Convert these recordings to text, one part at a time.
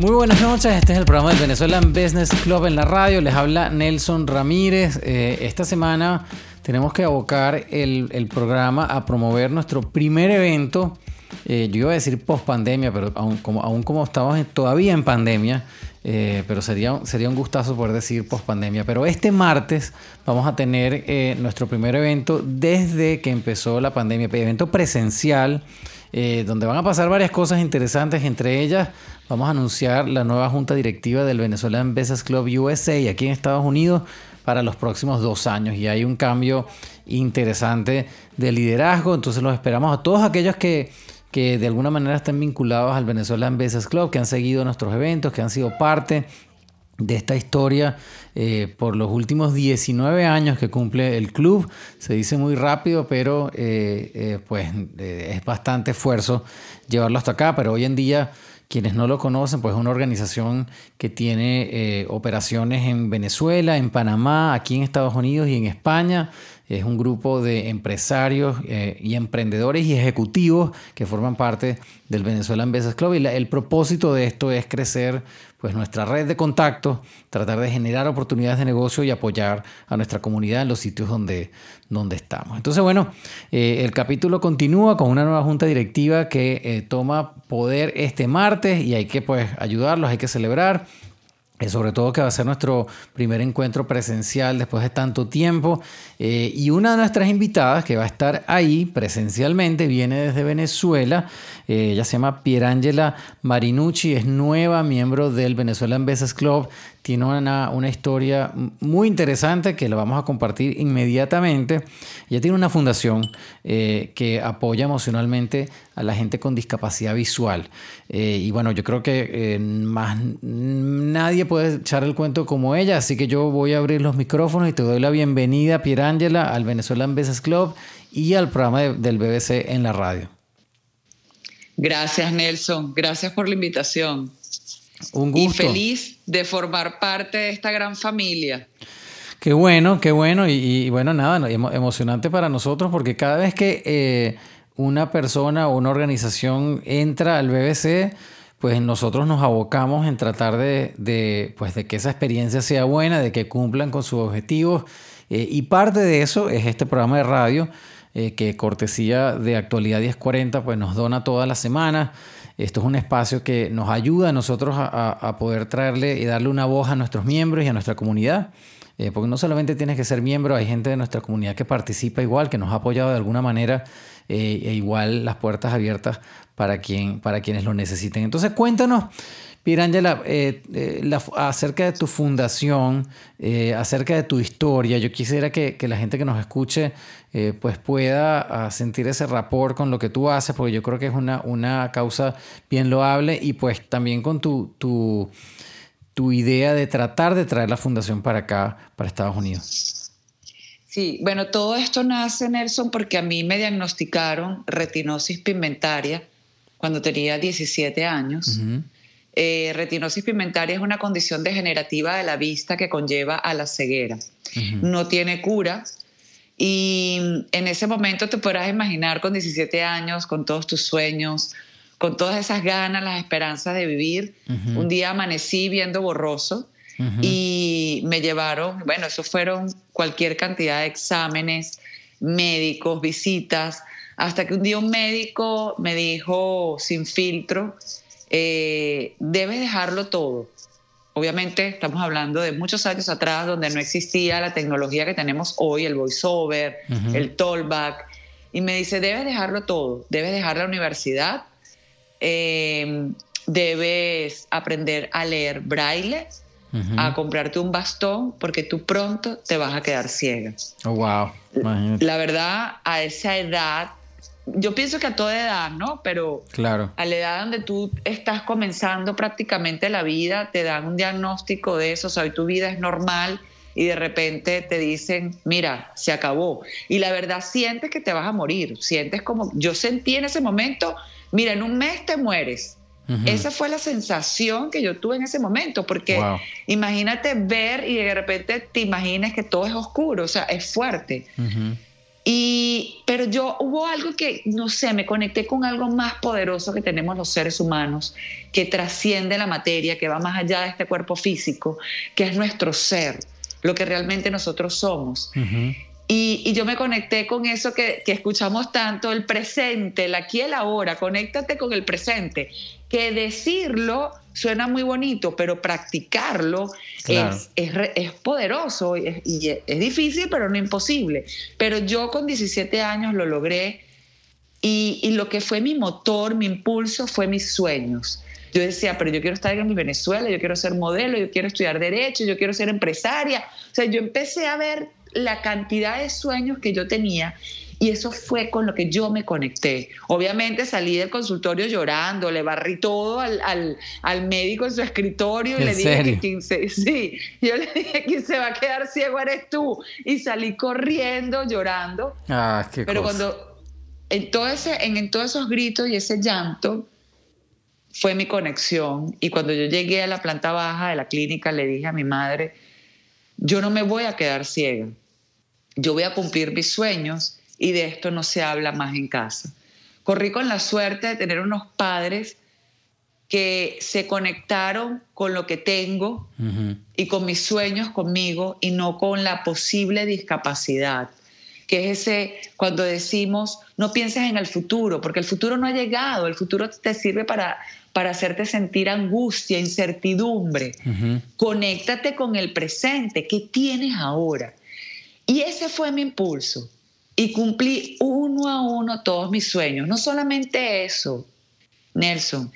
Muy buenas noches, este es el programa del Venezuelan Business Club en la radio, les habla Nelson Ramírez. Eh, esta semana tenemos que abocar el, programa a promover nuestro primer evento, eh, yo iba a decir post pandemia, pero aún como, aún como estamos todavía en pandemia, eh, pero sería, sería un gustazo poder decir post pandemia. Pero este martes vamos a tener nuestro primer evento desde que empezó la pandemia, evento presencial. donde van a pasar varias cosas interesantes, entre ellas vamos a anunciar la nueva junta directiva del Venezuelan Business Club USA aquí en Estados Unidos para los próximos dos años. Y hay un cambio interesante de liderazgo, entonces los esperamos a todos aquellos que, que de alguna manera estén vinculados al Venezuelan Business Club, que han seguido nuestros eventos, que han sido parte de esta historia eh, por los últimos 19 años que cumple el club. Se dice muy rápido, pero eh, eh, pues es bastante esfuerzo llevarlo hasta acá, pero hoy en día quienes no lo conocen, pues es una organización que tiene eh, operaciones en Venezuela, en Panamá, aquí en Estados Unidos y en España. Es un grupo de empresarios eh, y emprendedores y ejecutivos que forman parte del Venezuelan Business Club. Y el propósito de esto es crecer pues, nuestra red de contactos, tratar de generar oportunidades de negocio y apoyar a nuestra comunidad en los sitios donde, donde estamos. Entonces, bueno, eh, el capítulo continúa con una nueva junta directiva que toma poder este martes y hay que pues ayudarlos, hay que celebrar. Eh, sobre todo que va a ser nuestro primer encuentro presencial después de tanto tiempo. Eh, y una de nuestras invitadas que va a estar ahí presencialmente viene desde Venezuela. Eh, ella se llama Pierangela Marinucci, es nueva miembro del Venezuelan Business Club tiene una, una, historia muy interesante que la vamos a compartir inmediatamente. Ella tiene una fundación eh, que apoya emocionalmente a la gente con discapacidad visual. Eh, y bueno, yo creo que eh, más nadie puede echar el cuento como ella, así que yo voy a abrir los micrófonos y te doy la bienvenida, Pierangela, al Venezuelan Business Club y al programa del BBC en la radio. Gracias, Nelson. Gracias por la invitación. Un gusto. Y feliz de formar parte de esta gran familia. Qué bueno, qué bueno. Y, bueno, nada, emocionante para nosotros porque cada vez que eh, una persona o una organización entra al BBC, pues nosotros nos abocamos en tratar de, pues de que esa experiencia sea buena, de que cumplan con sus objetivos. Eh, y parte de eso es este programa de radio eh, que cortesía de Actualidad 1040 pues nos dona todas las semanas. Esto es un espacio que nos ayuda a nosotros a, poder traerle y darle una voz a nuestros miembros y a nuestra comunidad. Eh, porque no solamente tienes que ser miembro, hay gente de nuestra comunidad que participa igual, que nos ha apoyado de alguna manera, eh, e igual las puertas abiertas para, quien, para quienes lo necesiten. Entonces cuéntanos, Pirangela, eh, acerca de tu fundación, acerca de tu historia. Yo quisiera que la gente que nos escuche eh, pues pueda ah, sentir ese rapport con lo que tú haces, porque yo creo que es una, una causa bien loable y pues también con tu, tu, tu idea de tratar de traer la fundación para acá, para Estados Unidos. Sí, bueno, todo esto nace, Nelson, porque a mí me diagnosticaron retinosis pigmentaria cuando tenía 17 años. Eh, retinosis pigmentaria es una condición degenerativa de la vista que conlleva a la ceguera. No tiene cura, y en ese momento te podrás imaginar con 17 años, con todos tus sueños, con todas esas ganas, las esperanzas de vivir. Un día amanecí viendo borroso y me llevaron, bueno, eso fueron cualquier cantidad de exámenes médicos, visitas, hasta que un día un médico me dijo sin filtro, eh, debes dejarlo todo Obviamente estamos hablando de muchos años atrás donde no existía la tecnología que tenemos hoy, el voiceover, el tollback. Y me dice, debes dejarlo todo, debes dejar la universidad, em, debes aprender a leer braille, a comprarte un bastón, porque tú pronto te vas a quedar ciega. Oh, wow. La verdad, a esa edad yo pienso que a toda edad, ¿no? Pero claro. a la edad donde tú estás comenzando prácticamente la vida, te dan un diagnóstico de eso, o sea, hoy tu vida es normal y de repente te dicen, mira, se acabó. Y la verdad sientes que te vas a morir, sientes como, yo sentí en ese momento, mira, en un mes te mueres. Esa fue la sensación que yo tuve en ese momento, porque imagínate ver y de repente te imaginas que todo es oscuro, o sea, es fuerte. Y, pero yo hubo algo que, no sé, me conecté con algo más poderoso que tenemos los seres humanos, que trasciende la materia, que va más allá de este cuerpo físico, que es nuestro ser, lo que realmente nosotros somos. y, yo me conecté con eso que, que, escuchamos tanto, el presente, el aquí y el ahora, conéctate con el presente, que decirlo suena muy bonito, pero practicarlo es, es, poderoso y, es, difícil, pero no imposible. Pero yo con 17 años lo logré y, y, lo que fue mi motor, mi impulso, fue mis sueños. Yo decía, pero yo quiero estar en Venezuela, yo quiero ser modelo, yo quiero estudiar derecho, yo quiero ser empresaria. O sea, yo empecé a ver la cantidad de sueños que yo tenía y eso fue con lo que yo me conecté. Obviamente salí del consultorio llorando, le barrí todo al, al, médico en su escritorio y le dije que quien se, sí, yo le dije que se va a quedar ciego eres tú. Y salí corriendo, llorando. Ah, qué Pero cuando en, todo ese, en, en todos esos gritos y ese llanto, fue mi conexión. Y cuando yo llegué a la planta baja de la clínica, le dije a mi madre, yo no me voy a quedar ciega. Yo voy a cumplir mis sueños y de esto no se habla más en casa. Corrí con la suerte de tener unos padres que se conectaron con lo que tengo y con mis sueños conmigo y no con la posible discapacidad, que es ese cuando decimos, no pienses en el futuro, porque el futuro no ha llegado, el futuro te sirve para, para hacerte sentir angustia, incertidumbre. Conéctate con el presente, ¿qué tienes ahora? Y ese fue mi impulso y cumplí uno a uno todos mis sueños. No solamente eso, Nelson,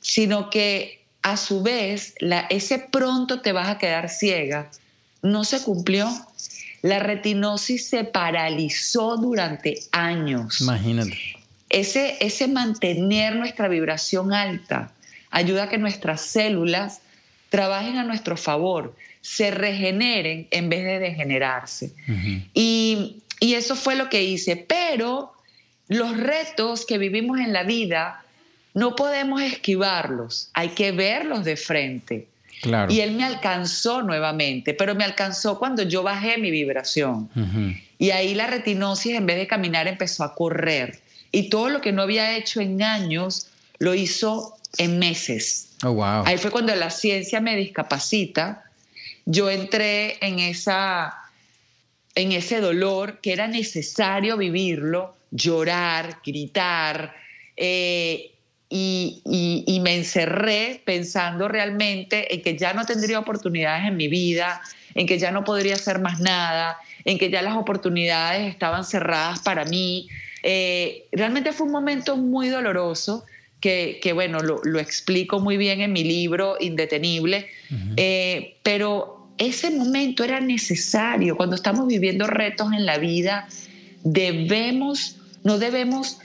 sino que a su vez la, ese pronto te vas a quedar ciega no se cumplió. La retinosis se paralizó durante años. Imagínate. Ese, ese mantener nuestra vibración alta ayuda a que nuestras células trabajen a nuestro favor, se regeneren en vez de degenerarse. Y y eso fue lo que hice. Pero los retos que vivimos en la vida no podemos esquivarlos, hay que verlos de frente. Claro. Y él me alcanzó nuevamente, pero me alcanzó cuando yo bajé mi vibración. Y ahí la retinosis, en vez de caminar, empezó a correr. Y todo lo que no había hecho en años, lo hizo en meses. Oh, wow. Ahí fue cuando la ciencia me discapacita. Yo entré en esa en ese dolor que era necesario vivirlo, llorar, gritar, eh, y, me encerré pensando realmente en que ya no tendría oportunidades en mi vida, en que ya no podría hacer más nada, en que ya las oportunidades estaban cerradas para mí. Eh, realmente fue un momento muy doloroso que, bueno, lo, explico muy bien en mi libro Indetenible, eh, pero ese momento era necesario. Cuando estamos viviendo retos en la vida, debemos, no debemos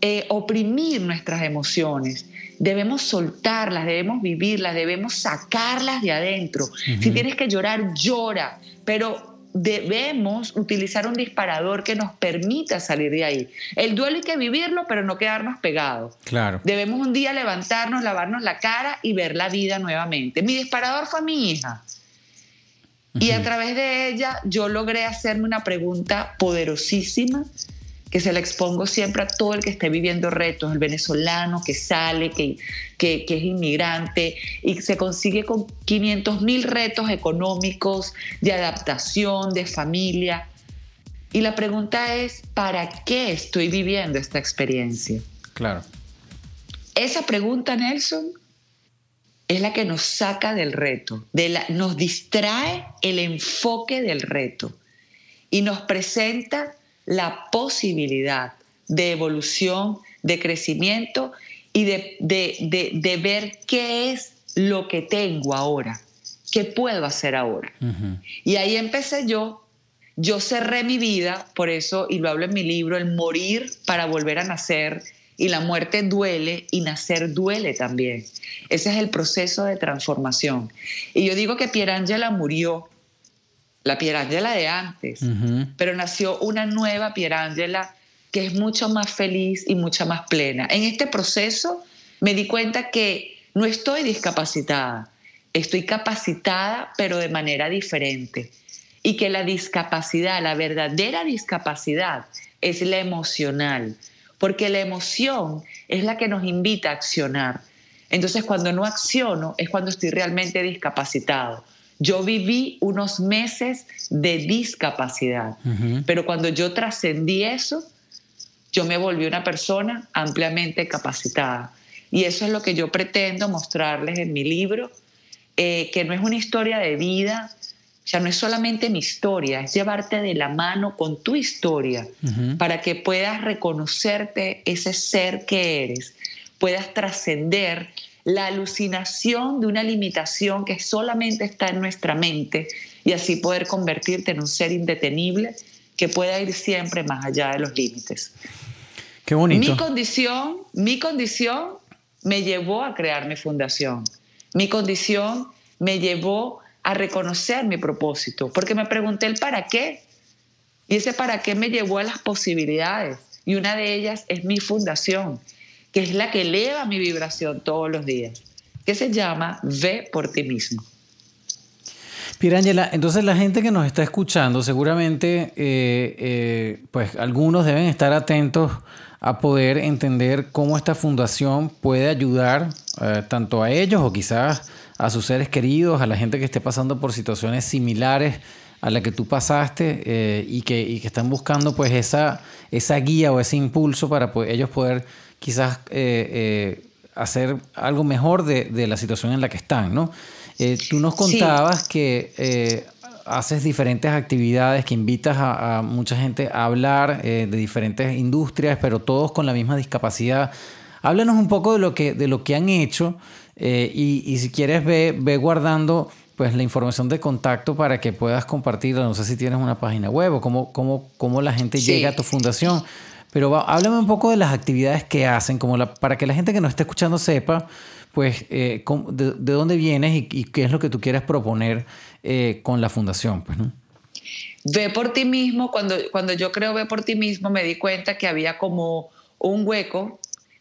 eh, oprimir nuestras emociones. Debemos soltarlas, debemos vivirlas, debemos sacarlas de adentro. Si tienes que llorar, llora, pero debemos utilizar un disparador que nos permita salir de ahí. El duelo hay que vivirlo, pero no quedarnos pegados. Claro. Debemos un día levantarnos, lavarnos la cara y ver la vida nuevamente. Mi disparador fue mi hija. Y a través de ella yo logré hacerme una pregunta poderosísima que se la expongo siempre a todo el que esté viviendo retos, el venezolano que sale, que, que, es inmigrante y se consigue con 500 mil retos económicos, de adaptación, de familia. Y la pregunta es, ¿para qué estoy viviendo esta experiencia? Claro. Esa pregunta, Nelson, es la que nos saca del reto, nos distrae el enfoque del reto y nos presenta la posibilidad de evolución, de crecimiento y de, ver qué es lo que tengo ahora, qué puedo hacer ahora. Y ahí empecé yo, yo cerré mi vida, por eso, y lo hablo en mi libro, el morir para volver a nacer, y la muerte duele y nacer duele también. Ese es el proceso de transformación. Y yo digo que Pierangela murió, la Pierangela de antes, pero nació una nueva Pierangela que es mucho más feliz y mucho más plena. En este proceso me di cuenta que no estoy discapacitada, estoy capacitada, pero de manera diferente. y que la discapacidad, la verdadera discapacidad, es la emocional, porque la emoción es la que nos invita a accionar. Entonces, cuando no acciono es cuando estoy realmente discapacitado. Yo viví unos meses de discapacidad, pero cuando yo trascendí eso, yo me volví una persona ampliamente capacitada. Y eso es lo que yo pretendo mostrarles en mi libro, eh, que no es una historia de vida, o sea, no es solamente mi historia, es llevarte de la mano con tu historia para que puedas reconocerte ese ser que eres, puedas trascender la alucinación de una limitación que solamente está en nuestra mente y así poder convertirte en un ser indetenible que pueda ir siempre más allá de los límites. Qué bonito. Mi condición, mi condición me llevó a crear mi fundación. Mi condición me llevó a reconocer mi propósito, porque me pregunté el para qué. Y ese para qué me llevó a las posibilidades. Y una de ellas es mi fundación, que es la que eleva mi vibración todos los días, que se llama Ve por ti mismo. Pirangela, entonces la gente que nos está escuchando, seguramente, eh, eh, pues algunos deben estar atentos a poder entender cómo esta fundación puede ayudar eh, tanto a ellos o quizás a sus seres queridos, a la gente que esté pasando por situaciones similares a la que tú pasaste eh, y, que, están buscando pues esa, esa guía o ese impulso para ellos poder quizás eh, hacer algo mejor de, la situación en la que están, ¿no? tú nos contabas que haces diferentes actividades, que invitas a, mucha gente a hablar de diferentes industrias, pero todos con la misma discapacidad. Háblanos un poco de lo que, de lo que han hecho eh, y, si quieres ve, ve guardando pues la información de contacto para que puedas compartirla. No sé si tienes una página web o cómo, cómo, cómo la gente llega a tu fundación. Pero háblame un poco de las actividades que hacen, como la, para que la gente que nos esté escuchando sepa, pues, eh, de, dónde vienes y, qué es lo que tú quieres proponer eh, con la fundación, pues, ¿no? Ve por ti mismo, cuando, cuando yo creo Ve por ti mismo, me di cuenta que había como un hueco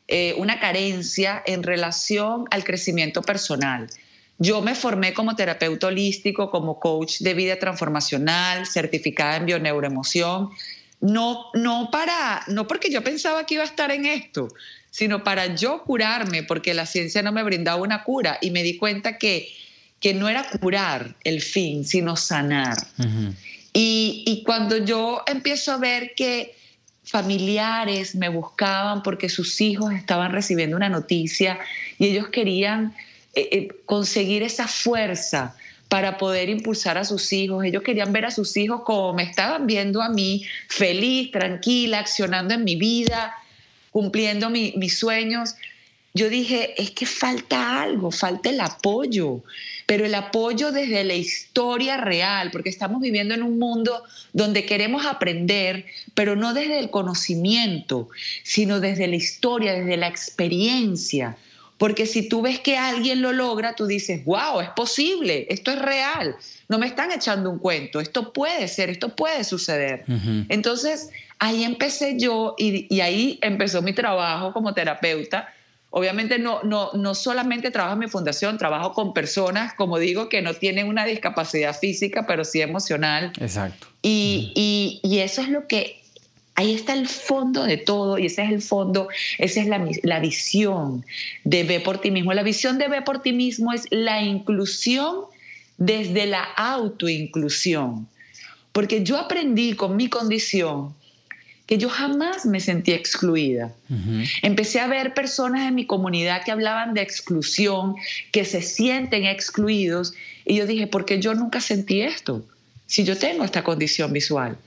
eh, una carencia en relación al crecimiento personal. Yo me formé como terapeuta holístico, como coach de vida transformacional, certificada en bioneuroemoción, no, no, para, no porque yo pensaba que iba a estar en esto, sino para yo curarme, porque la ciencia no me brindaba una cura y me di cuenta que, que no era curar el fin, sino sanar. y, y cuando yo empiezo a ver que familiares me buscaban porque sus hijos estaban recibiendo una noticia y ellos querían eh, eh, conseguir esa fuerza para poder impulsar a sus hijos. Ellos querían ver a sus hijos como me estaban viendo a mí, feliz, tranquila, accionando en mi vida, cumpliendo mis sueños. Yo dije, es que falta algo, falta el apoyo pero el apoyo desde la historia real, porque estamos viviendo en un mundo donde queremos aprender, pero no desde el conocimiento, sino desde la historia, desde la experiencia. Porque si tú ves que alguien lo logra, tú dices, wow, es posible, esto es real, no me están echando un cuento, esto puede ser, esto puede suceder. Entonces, ahí empecé yo y, y ahí empezó mi trabajo como terapeuta Obviamente no, no, no solamente trabajo en mi fundación, trabajo con personas, como digo, que no tienen una discapacidad física, pero sí emocional. Exacto. Y, y, eso es lo que, ahí está el fondo de todo y ese es el fondo, esa es la, la visión de Ve por ti mismo. La visión de Ve por ti mismo es la inclusión desde la autoinclusión. Porque yo aprendí con mi condición que yo jamás me sentí excluida. Empecé a ver personas en mi comunidad que hablaban de exclusión, que se sienten excluidos, y yo dije, ¿por qué yo nunca sentí esto? Si yo tengo esta condición visual.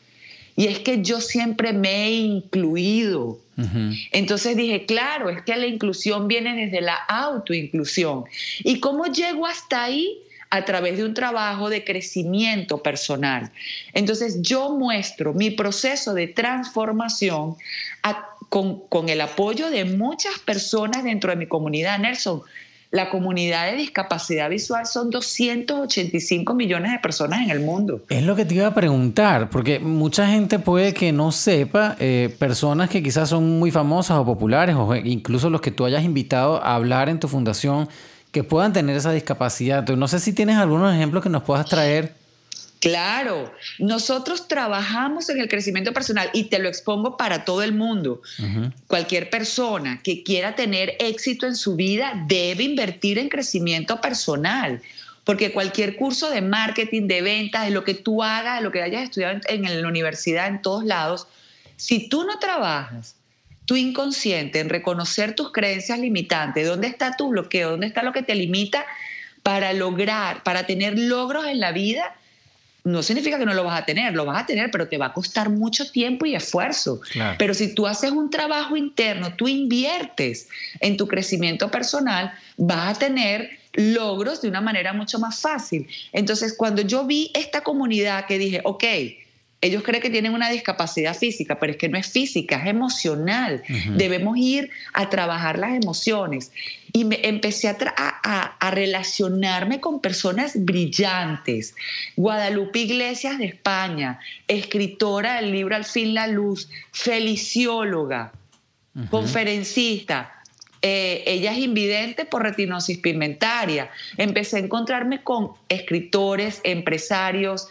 Y es que yo siempre me he incluido. Entonces dije, claro, es que la inclusión viene desde la autoinclusión. ¿Y cómo llego hasta ahí? A través de un trabajo de crecimiento personal. Entonces yo muestro mi proceso de transformación con, con, el apoyo de muchas personas dentro de mi comunidad. Nelson, la comunidad de discapacidad visual son 285 millones de personas en el mundo. Es lo que te iba a preguntar, porque mucha gente puede que no sepa, eh, personas que quizás son muy famosas o populares, o incluso los que tú hayas invitado a hablar en tu fundación, que puedan tener esa discapacidad. no sé si tienes algunos ejemplos que nos puedas traer. Claro, nosotros trabajamos en el crecimiento personal y te lo expongo para todo el mundo. Cualquier persona que quiera tener éxito en su vida debe invertir en crecimiento personal, porque cualquier curso de marketing, de ventas, de lo que tú hagas, de lo que hayas estudiado en, en la universidad, en todos lados, si tú no trabajas tu inconsciente en reconocer tus creencias limitantes, dónde está tu bloqueo, dónde está lo que te limita para lograr, para tener logros en la vida, no significa que no lo vas a tener, lo vas a tener, pero te va a costar mucho tiempo y esfuerzo. Pero si tú haces un trabajo interno, tú inviertes en tu crecimiento personal, vas a tener logros de una manera mucho más fácil. Entonces, cuando yo vi esta comunidad que dije, ok, ellos creen que tienen una discapacidad física, pero es que no es física, es emocional. Debemos ir a trabajar las emociones. Y me empecé a, relacionarme con personas brillantes. Guadalupe Iglesias de España, escritora del libro Al fin la luz, felicióloga, conferencista. Eh, ella es invidente por retinosis pigmentaria. Empecé a encontrarme con escritores, empresarios,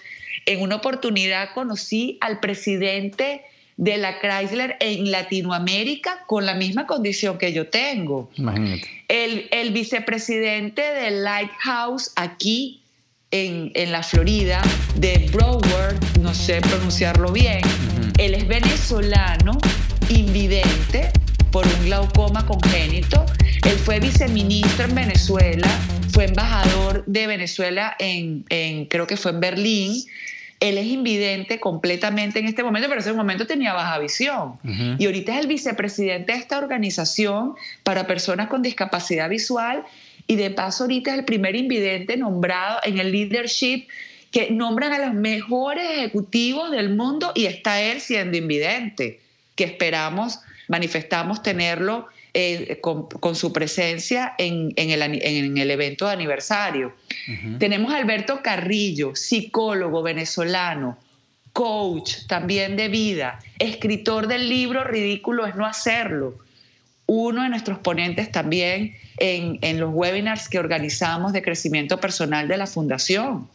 en una oportunidad conocí al presidente de la Chrysler en Latinoamérica con la misma condición que yo tengo. Imagínate. El, vicepresidente del Lighthouse aquí en, la Florida, de Broward, no sé pronunciarlo bien, él es venezolano, invidente por un glaucoma congénito. Él fue viceministro en Venezuela, fue embajador de Venezuela en, en creo que fue en Berlín él es invidente completamente en este momento, pero en ese momento tenía baja visión. Y ahorita es el vicepresidente de esta organización para personas con discapacidad visual y de paso ahorita es el primer invidente nombrado en el leadership que nombran a los mejores ejecutivos del mundo y está él siendo invidente, que esperamos, manifestamos tenerlo eh, con, su presencia en, el, evento de aniversario. Tenemos a Alberto Carrillo, psicólogo venezolano, coach también de vida, escritor del libro Ridículo es no hacerlo, uno de nuestros ponentes también en, los webinars que organizamos de crecimiento personal de la Fundación.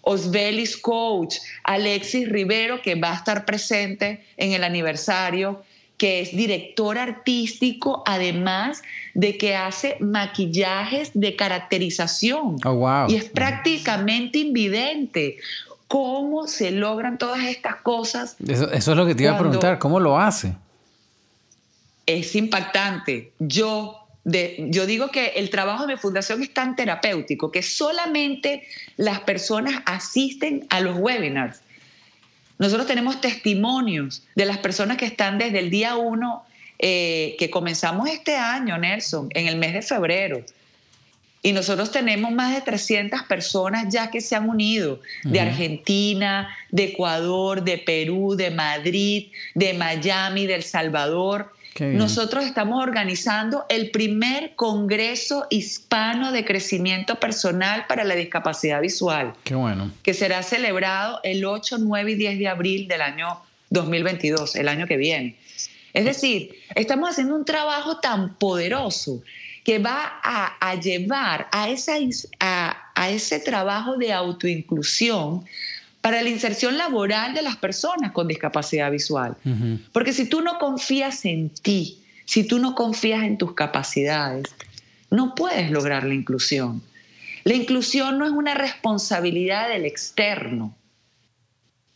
Osbelis Coach, Alexis Rivero, que va a estar presente en el aniversario, que es director artístico, además de que hace maquillajes de caracterización. Oh, y es prácticamente invidente. ¿Cómo se logran todas estas cosas? Eso, es lo que te iba a preguntar, ¿cómo lo hace? Es impactante. Yo, de, yo digo que el trabajo de mi fundación es tan terapéutico que solamente las personas asisten a los webinars nosotros tenemos testimonios de las personas que están desde el día uno eh, que comenzamos este año, Nelson, en el mes de febrero. Y nosotros tenemos más de 300 personas ya que se han unido, de Argentina, de Ecuador, de Perú, de Madrid, de Miami, de El Salvador. Nosotros estamos organizando el primer Congreso Hispano de Crecimiento Personal para la Discapacidad Visual. Qué bueno. Que será celebrado el 8, 9 y 10 de abril del año 2022, el año que viene. Es decir, estamos haciendo un trabajo tan poderoso que va a, llevar a, esa, a, a ese trabajo de autoinclusión para la inserción laboral de las personas con discapacidad visual. Porque si tú no confías en ti, si tú no confías en tus capacidades, no puedes lograr la inclusión. La inclusión no es una responsabilidad del externo,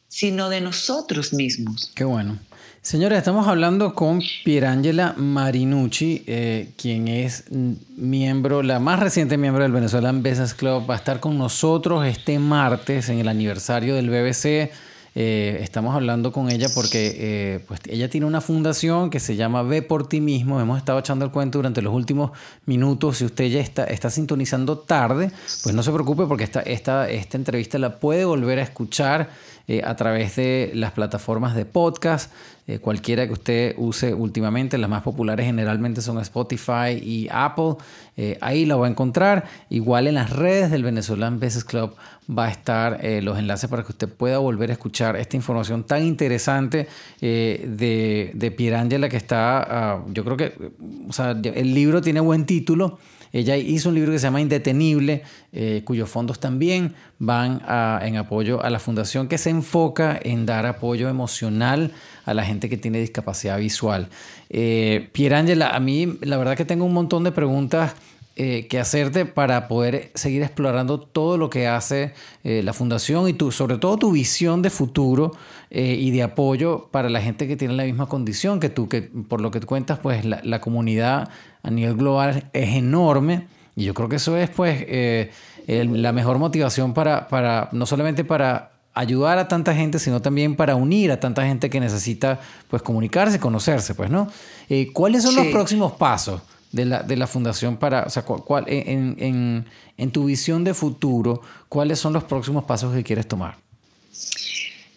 sino de nosotros mismos. Qué bueno. Señores, estamos hablando con Pierangela Marinucci, eh, quien es miembro, la más reciente miembro del Venezuelan Business Club. Va a estar con nosotros este martes en el aniversario del BBC. Eh, estamos hablando con ella porque eh, pues ella tiene una fundación que se llama Ve por ti mismo. Hemos estado echando el cuento durante los últimos minutos. Si usted ya está, está sintonizando tarde, pues no se preocupe porque esta, esta, esta entrevista la puede volver a escuchar a través de las plataformas de podcast. Eh, cualquiera que usted use últimamente. Las más populares generalmente son Spotify y Apple. Eh, ahí la va a encontrar. Igual en las redes del Venezuelan Business Club va a estar eh, los enlaces para que usted pueda volver a escuchar esta información tan interesante de, de Pierangela que está, ah, yo creo que, o sea, el libro tiene buen título. Ella hizo un libro que se llama Indetenible, cuyos fondos también van en apoyo a la fundación que se enfoca en dar apoyo emocional a la gente que tiene discapacidad visual. Eh, Pierangela, a mí la verdad que tengo un montón de preguntas. Eh, que hacerte para poder seguir explorando todo lo que hace eh, la fundación y tu, sobre todo tu visión de futuro y de apoyo para la gente que tiene la misma condición que tú, que por lo que cuentas, pues la, comunidad a nivel global es enorme y yo creo que eso es pues eh, la mejor motivación para, para, no solamente para ayudar a tanta gente, sino también para unir a tanta gente que necesita pues comunicarse, conocerse, pues, ¿no? Eh, ¿Cuáles son los próximos pasos de la, de la fundación para, o sea, cuál, en, en, en, tu visión de futuro, cuáles son los próximos pasos que quieres tomar?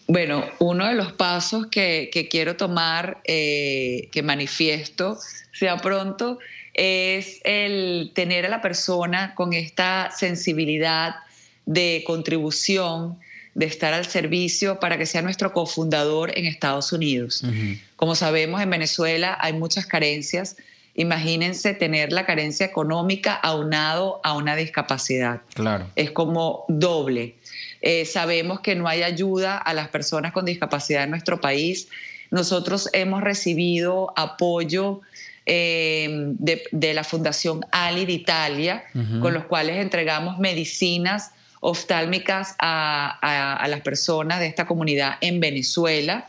Bueno, uno de los pasos que, que quiero tomar, eh, que manifiesto, sea pronto, es el tener a la persona con esta sensibilidad de contribución, de estar al servicio para que sea nuestro cofundador en Estados Unidos. Como sabemos, en Venezuela hay muchas carencias. Imagínense tener la carencia económica aunado a una discapacidad. Claro. Es como doble. Eh, sabemos que no hay ayuda a las personas con discapacidad en nuestro país. Nosotros hemos recibido apoyo eh, de, la Fundación Ali de Italia, con los cuales entregamos medicinas oftálmicas a, las personas de esta comunidad en Venezuela.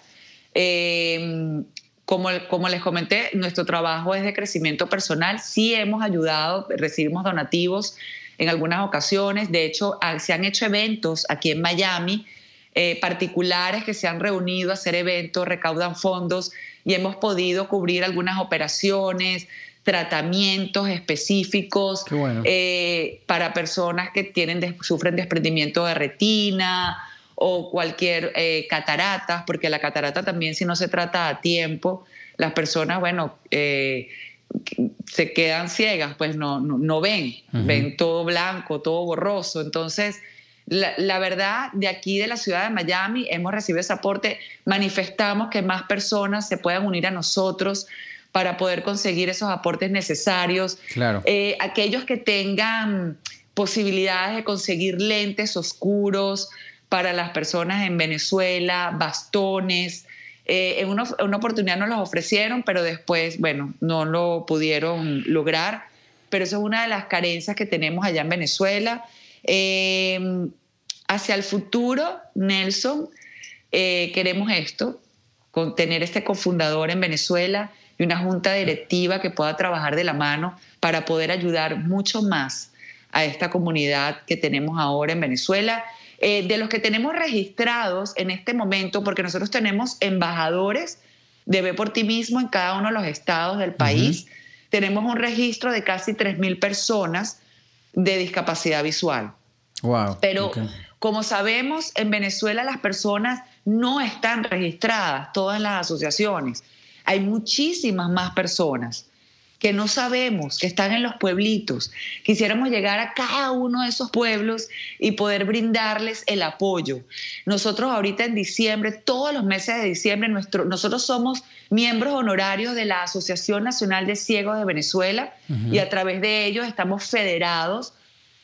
Eh, como, les comenté, nuestro trabajo es de crecimiento personal. Sí hemos ayudado, recibimos donativos en algunas ocasiones. De hecho, se han hecho eventos aquí en Miami, eh, particulares que se han reunido a hacer eventos, recaudan fondos y hemos podido cubrir algunas operaciones, tratamientos específicos eh, para personas que tienen, sufren desprendimiento de retina o cualquier eh, catarata, porque la catarata también si no se trata a tiempo, las personas, bueno, eh, se quedan ciegas, pues no, no, ven, ven todo blanco, todo borroso. Entonces, la, verdad, de aquí de la ciudad de Miami hemos recibido ese aporte, manifestamos que más personas se puedan unir a nosotros para poder conseguir esos aportes necesarios. Claro. Eh, aquellos que tengan posibilidades de conseguir lentes oscuros para las personas en Venezuela, bastones. Eh, en, una, oportunidad nos los ofrecieron, pero después, bueno, no lo pudieron lograr. Pero eso es una de las carencias que tenemos allá en Venezuela. Eh, hacia el futuro, Nelson, eh, queremos esto, con tener este cofundador en Venezuela y una junta directiva que pueda trabajar de la mano para poder ayudar mucho más a esta comunidad que tenemos ahora en Venezuela. Eh, de los que tenemos registrados en este momento, porque nosotros tenemos embajadores de Ve por ti mismo en cada uno de los estados del país, tenemos un registro de casi 3.000 personas de discapacidad visual. Wow. Pero como sabemos, en Venezuela las personas no están registradas, todas las asociaciones. Hay muchísimas más personas que no sabemos, que están en los pueblitos. Quisiéramos llegar a cada uno de esos pueblos y poder brindarles el apoyo. Nosotros ahorita en diciembre, todos los meses de diciembre, nuestro, nosotros somos miembros honorarios de la Asociación Nacional de Ciegos de Venezuela y a través de ellos estamos federados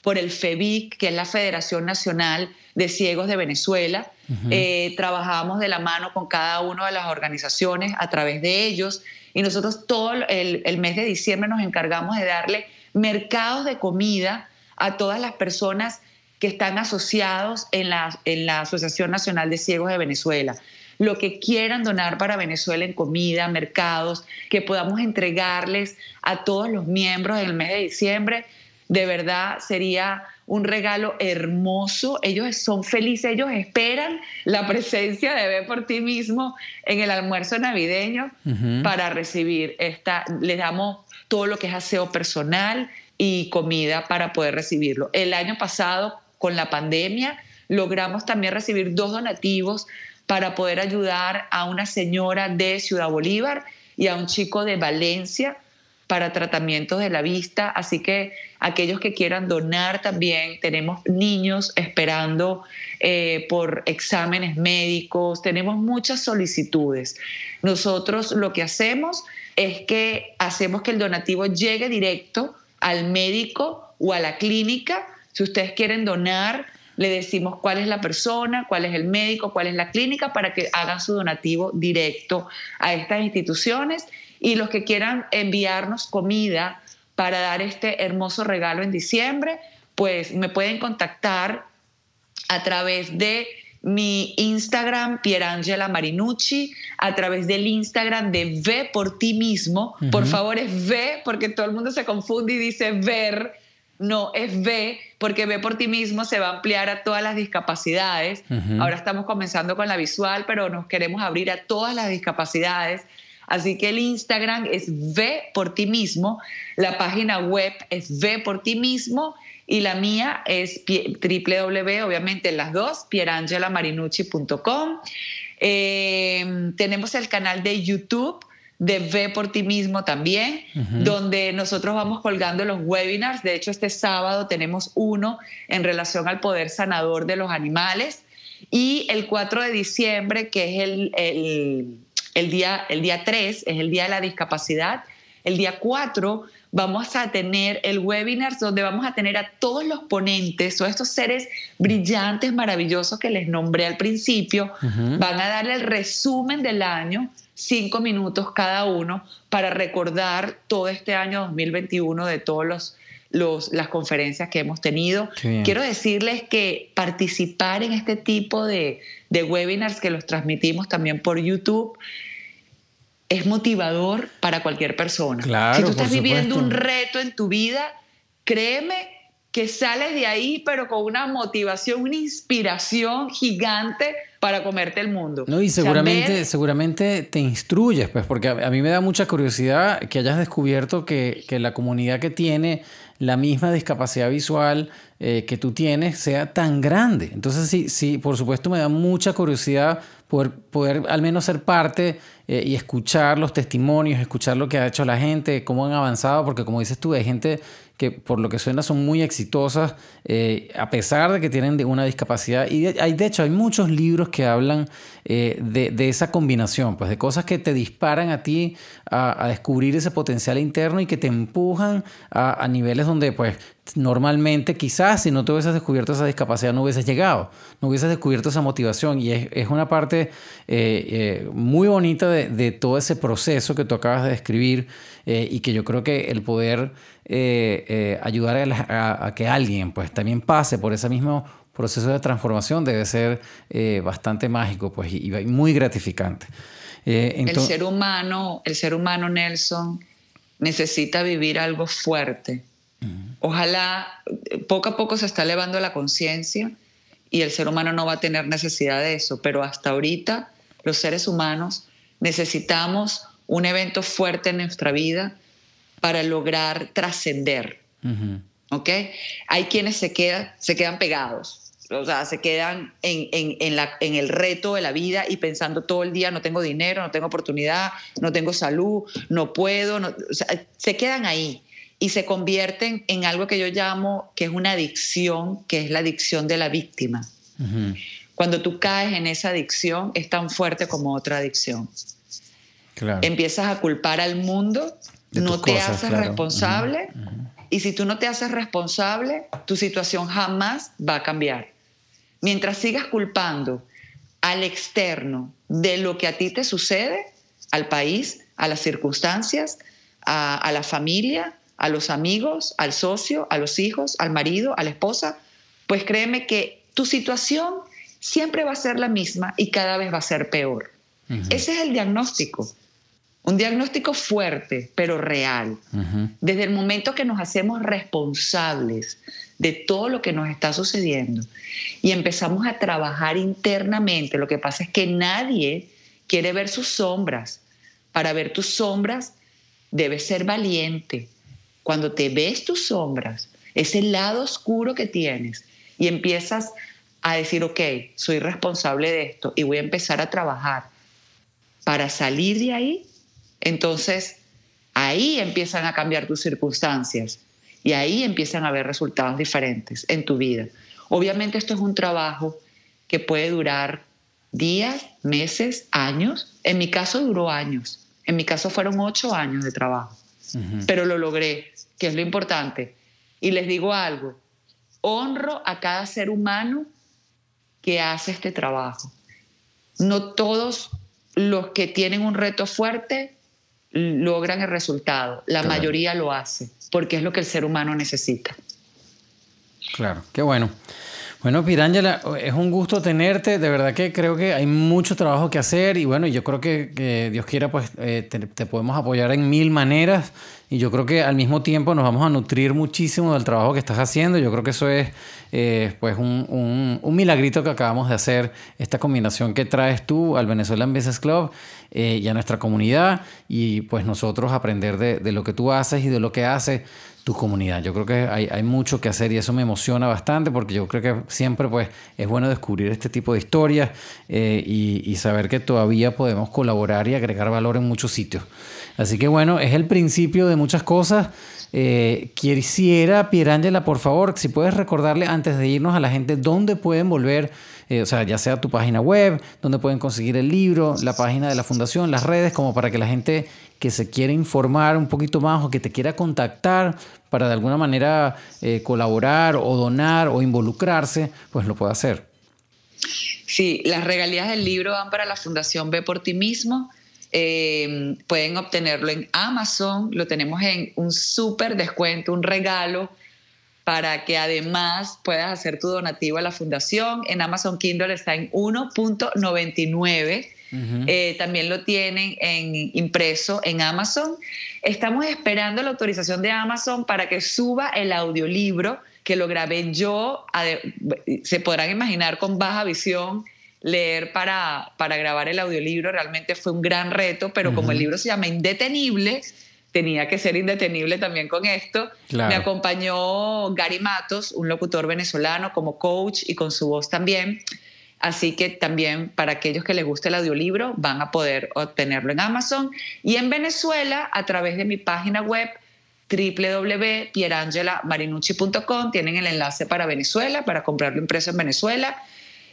por el FEBIC, que es la Federación Nacional de Ciegos de Venezuela. Eh, trabajamos de la mano con cada una de las organizaciones a través de ellos y nosotros todo el, mes de diciembre nos encargamos de darle mercados de comida a todas las personas que están asociados en la, en la Asociación Nacional de Ciegos de Venezuela. Lo que quieran donar para Venezuela en comida, mercados, que podamos entregarles a todos los miembros en el mes de diciembre, de verdad sería un regalo hermoso. Ellos son felices, ellos esperan la presencia de Ve por ti mismo en el almuerzo navideño para recibir esta. Les damos todo lo que es aseo personal y comida para poder recibirlo. El año pasado, con la pandemia, logramos también recibir dos donativos para poder ayudar a una señora de Ciudad Bolívar y a un chico de Valencia para tratamientos de la vista. Así que aquellos que quieran donar también, tenemos niños esperando eh, por exámenes médicos, tenemos muchas solicitudes. Nosotros lo que hacemos es que hacemos que el donativo llegue directo al médico o a la clínica. Si ustedes quieren donar, le decimos cuál es la persona, cuál es el médico, cuál es la clínica para que hagan su donativo directo a estas instituciones y los que quieran enviarnos comida para dar este hermoso regalo en diciembre, pues me pueden contactar a través de mi Instagram, Pierangela Marinucci, a través del Instagram de Ve por ti mismo. Por favor, es Ve, porque todo el mundo se confunde y dice ver. No, es Ve, porque Ve por ti mismo se va a ampliar a todas las discapacidades. Ahora estamos comenzando con la visual, pero nos queremos abrir a todas las discapacidades. Así que el Instagram es Ve por ti mismo, la página web es Ve por ti mismo y la mía es www, obviamente las dos, pierangelamarinucci.com. Eh, tenemos el canal de YouTube de Ve por ti mismo también, donde nosotros vamos colgando los webinars. De hecho, este sábado tenemos uno en relación al poder sanador de los animales. Y el 4 de diciembre, que es el, el, el, día, el día 3, es el día de la discapacidad. El día 4 vamos a tener el webinar donde vamos a tener a todos los ponentes, todos estos seres brillantes, maravillosos que les nombré al principio, van a darle el resumen del año, cinco minutos cada uno, para recordar todo este año 2021 de todas los, las conferencias que hemos tenido. Quiero decirles que participar en este tipo de, de webinars que los transmitimos también por YouTube, es motivador para cualquier persona. Claro, si tú estás viviendo un reto en tu vida, créeme que sales de ahí, pero con una motivación, una inspiración gigante para comerte el mundo. No, y seguramente, seguramente te instruyes, pues, porque a, mí me da mucha curiosidad que hayas descubierto que, que la comunidad que tiene la misma discapacidad visual eh, que tú tienes sea tan grande. Entonces, sí, sí, por supuesto me da mucha curiosidad poder, poder al menos ser parte eh, y escuchar los testimonios, escuchar lo que ha hecho la gente, cómo han avanzado, porque como dices tú, hay gente que por lo que suena son muy exitosas, eh, a pesar de que tienen una discapacidad. Y hay, de hecho hay muchos libros que hablan eh, de, esa combinación, pues de cosas que te disparan a ti a, descubrir ese potencial interno y que te empujan a, niveles donde pues normalmente quizás si no te hubieses descubierto esa discapacidad no hubieses llegado, no hubieses descubierto esa motivación y es, una parte eh, muy bonita de, todo ese proceso que tú acabas de describir y que yo creo que el poder ayudar a, que alguien pues también pase por ese mismo proceso de transformación debe ser bastante mágico pues y, muy gratificante. el ser humano, el ser humano Nelson necesita vivir algo fuerte Ojalá poco a poco se está elevando la conciencia y el ser humano no va a tener necesidad de eso, pero hasta ahorita los seres humanos necesitamos un evento fuerte en nuestra vida para lograr trascender. ¿Ok? Hay quienes se quedan, se quedan pegados, o sea, se quedan en, en, la, en, el reto de la vida y pensando todo el día, no tengo dinero, no tengo oportunidad, no tengo salud, no puedo, se quedan ahí y se convierten en algo que yo llamo que es una adicción, que es la adicción de la víctima. Cuando tú caes en esa adicción es tan fuerte como otra adicción. Empiezas a culpar al mundo, no te haces responsable y si tú no te haces responsable, tu situación jamás va a cambiar. Mientras sigas culpando al externo de lo que a ti te sucede, al país, a las circunstancias, a la familia, a los amigos, al socio, a los hijos, al marido, a la esposa, pues créeme que tu situación siempre va a ser la misma y cada vez va a ser peor. Ese es el diagnóstico. Un diagnóstico fuerte, pero real. Desde el momento que nos hacemos responsables de todo lo que nos está sucediendo y empezamos a trabajar internamente, lo que pasa es que nadie quiere ver sus sombras. Para ver tus sombras, debes ser valiente, cuando te ves tus sombras, ese lado oscuro que tienes, y empiezas a decir, ok, soy responsable de esto y voy a empezar a trabajar para salir de ahí, entonces ahí empiezan a cambiar tus circunstancias y ahí empiezan a haber resultados diferentes en tu vida. Obviamente esto es un trabajo que puede durar días, meses, años. En mi caso duró años. En mi caso fueron ocho años de trabajo. Pero lo logré, que es lo importante. Y les digo algo, honro a cada ser humano que hace este trabajo. No todos los que tienen un reto fuerte logran el resultado. La mayoría lo hace, porque es lo que el ser humano necesita. Claro, qué bueno. Bueno, Pirángela, es un gusto tenerte. De verdad que creo que hay mucho trabajo que hacer y bueno, yo creo que, Dios quiera, pues eh, te, podemos apoyar en mil maneras y yo creo que al mismo tiempo nos vamos a nutrir muchísimo del trabajo que estás haciendo. Yo creo que eso es eh, pues un, un, milagrito que acabamos de hacer, esta combinación que traes tú al Venezuelan Business Club eh, y a nuestra comunidad y pues nosotros aprender de, de lo que tú haces y de lo que haces tu comunidad. Yo creo que hay, mucho que hacer y eso me emociona bastante porque yo creo que siempre pues, es bueno descubrir este tipo de historias eh, y, y, saber que todavía podemos colaborar y agregar valor en muchos sitios. Así que bueno, es el principio de muchas cosas. Eh, quisiera, Pierangela, por favor, si puedes recordarle antes de irnos a la gente dónde pueden volver, eh, o sea, ya sea tu página web, dónde pueden conseguir el libro, la página de la fundación, las redes, como para que la gente que se quiera informar un poquito más o que te quiera contactar para de alguna manera eh, colaborar o donar o involucrarse, pues lo pueda hacer. Sí, las regalías del libro van para la Fundación Ve por ti mismo. Eh, pueden obtenerlo en Amazon, lo tenemos en un súper descuento, un regalo para que además puedas hacer tu donativo a la fundación. En Amazon Kindle está en 1.99 eh, también lo tienen en impreso en Amazon. Estamos esperando la autorización de Amazon para que suba el audiolibro que lo grabé yo. Se podrán imaginar con baja visión leer para, para grabar el audiolibro realmente fue un gran reto, pero como el libro se llama Indetenible, tenía que ser indetenible también con esto. Me acompañó Gary Matos, un locutor venezolano como coach y con su voz también. Así que también para aquellos que les guste el audiolibro van a poder obtenerlo en Amazon. Y en Venezuela, a través de mi página web www.pierangelamarinucci.com tienen el enlace para Venezuela, para comprarlo impreso en Venezuela.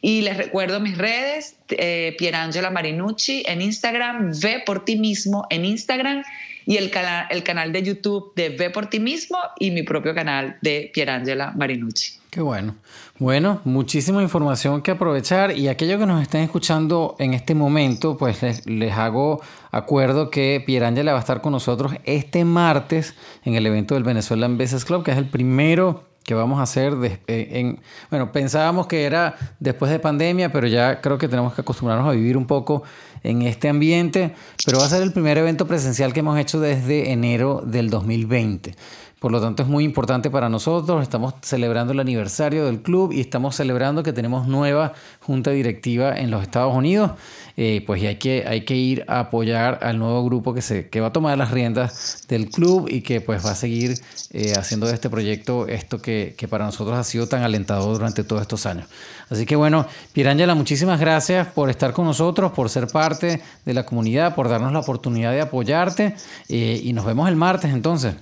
Y les recuerdo mis redes, eh, Pierangela Marinucci en Instagram, Ve por ti mismo en Instagram y el, el canal de YouTube de Ve por ti mismo y mi propio canal de Pierangela Marinucci. Qué bueno. Bueno, muchísima información que aprovechar y aquellos que nos estén escuchando en este momento, pues les, hago acuerdo que Pierangela va a estar con nosotros este martes en el evento del Venezuelan Business Club, que es el primero que vamos a hacer. Eh, en, bueno, pensábamos que era después de pandemia, pero ya creo que tenemos que acostumbrarnos a vivir un poco en este ambiente, pero va a ser el primer evento presencial que hemos hecho desde enero del 2020. Por lo tanto, es muy importante para nosotros. Estamos celebrando el aniversario del club y estamos celebrando que tenemos nueva junta directiva en los Estados Unidos. Eh, pues hay que, hay que ir a apoyar al nuevo grupo que, se, que va a tomar las riendas del club y que pues va a seguir eh, haciendo de este proyecto esto que, que, para nosotros ha sido tan alentador durante todos estos años. Así que bueno, Pirangela, muchísimas gracias por estar con nosotros, por ser parte de la comunidad, por darnos la oportunidad de apoyarte eh, y nos vemos el martes entonces.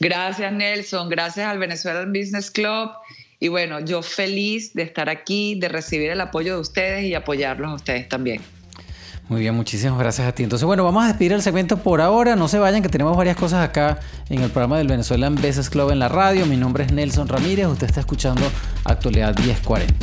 Gracias Nelson, gracias al Venezuelan Business Club y bueno, yo feliz de estar aquí, de recibir el apoyo de ustedes y apoyarlos a ustedes también. Muy bien, muchísimas gracias a ti. Entonces, bueno, vamos a despedir el segmento por ahora. No se vayan, que tenemos varias cosas acá en el programa del Venezuelan Business Club en la radio. Mi nombre es Nelson Ramírez. Usted está escuchando Actualidad 1040.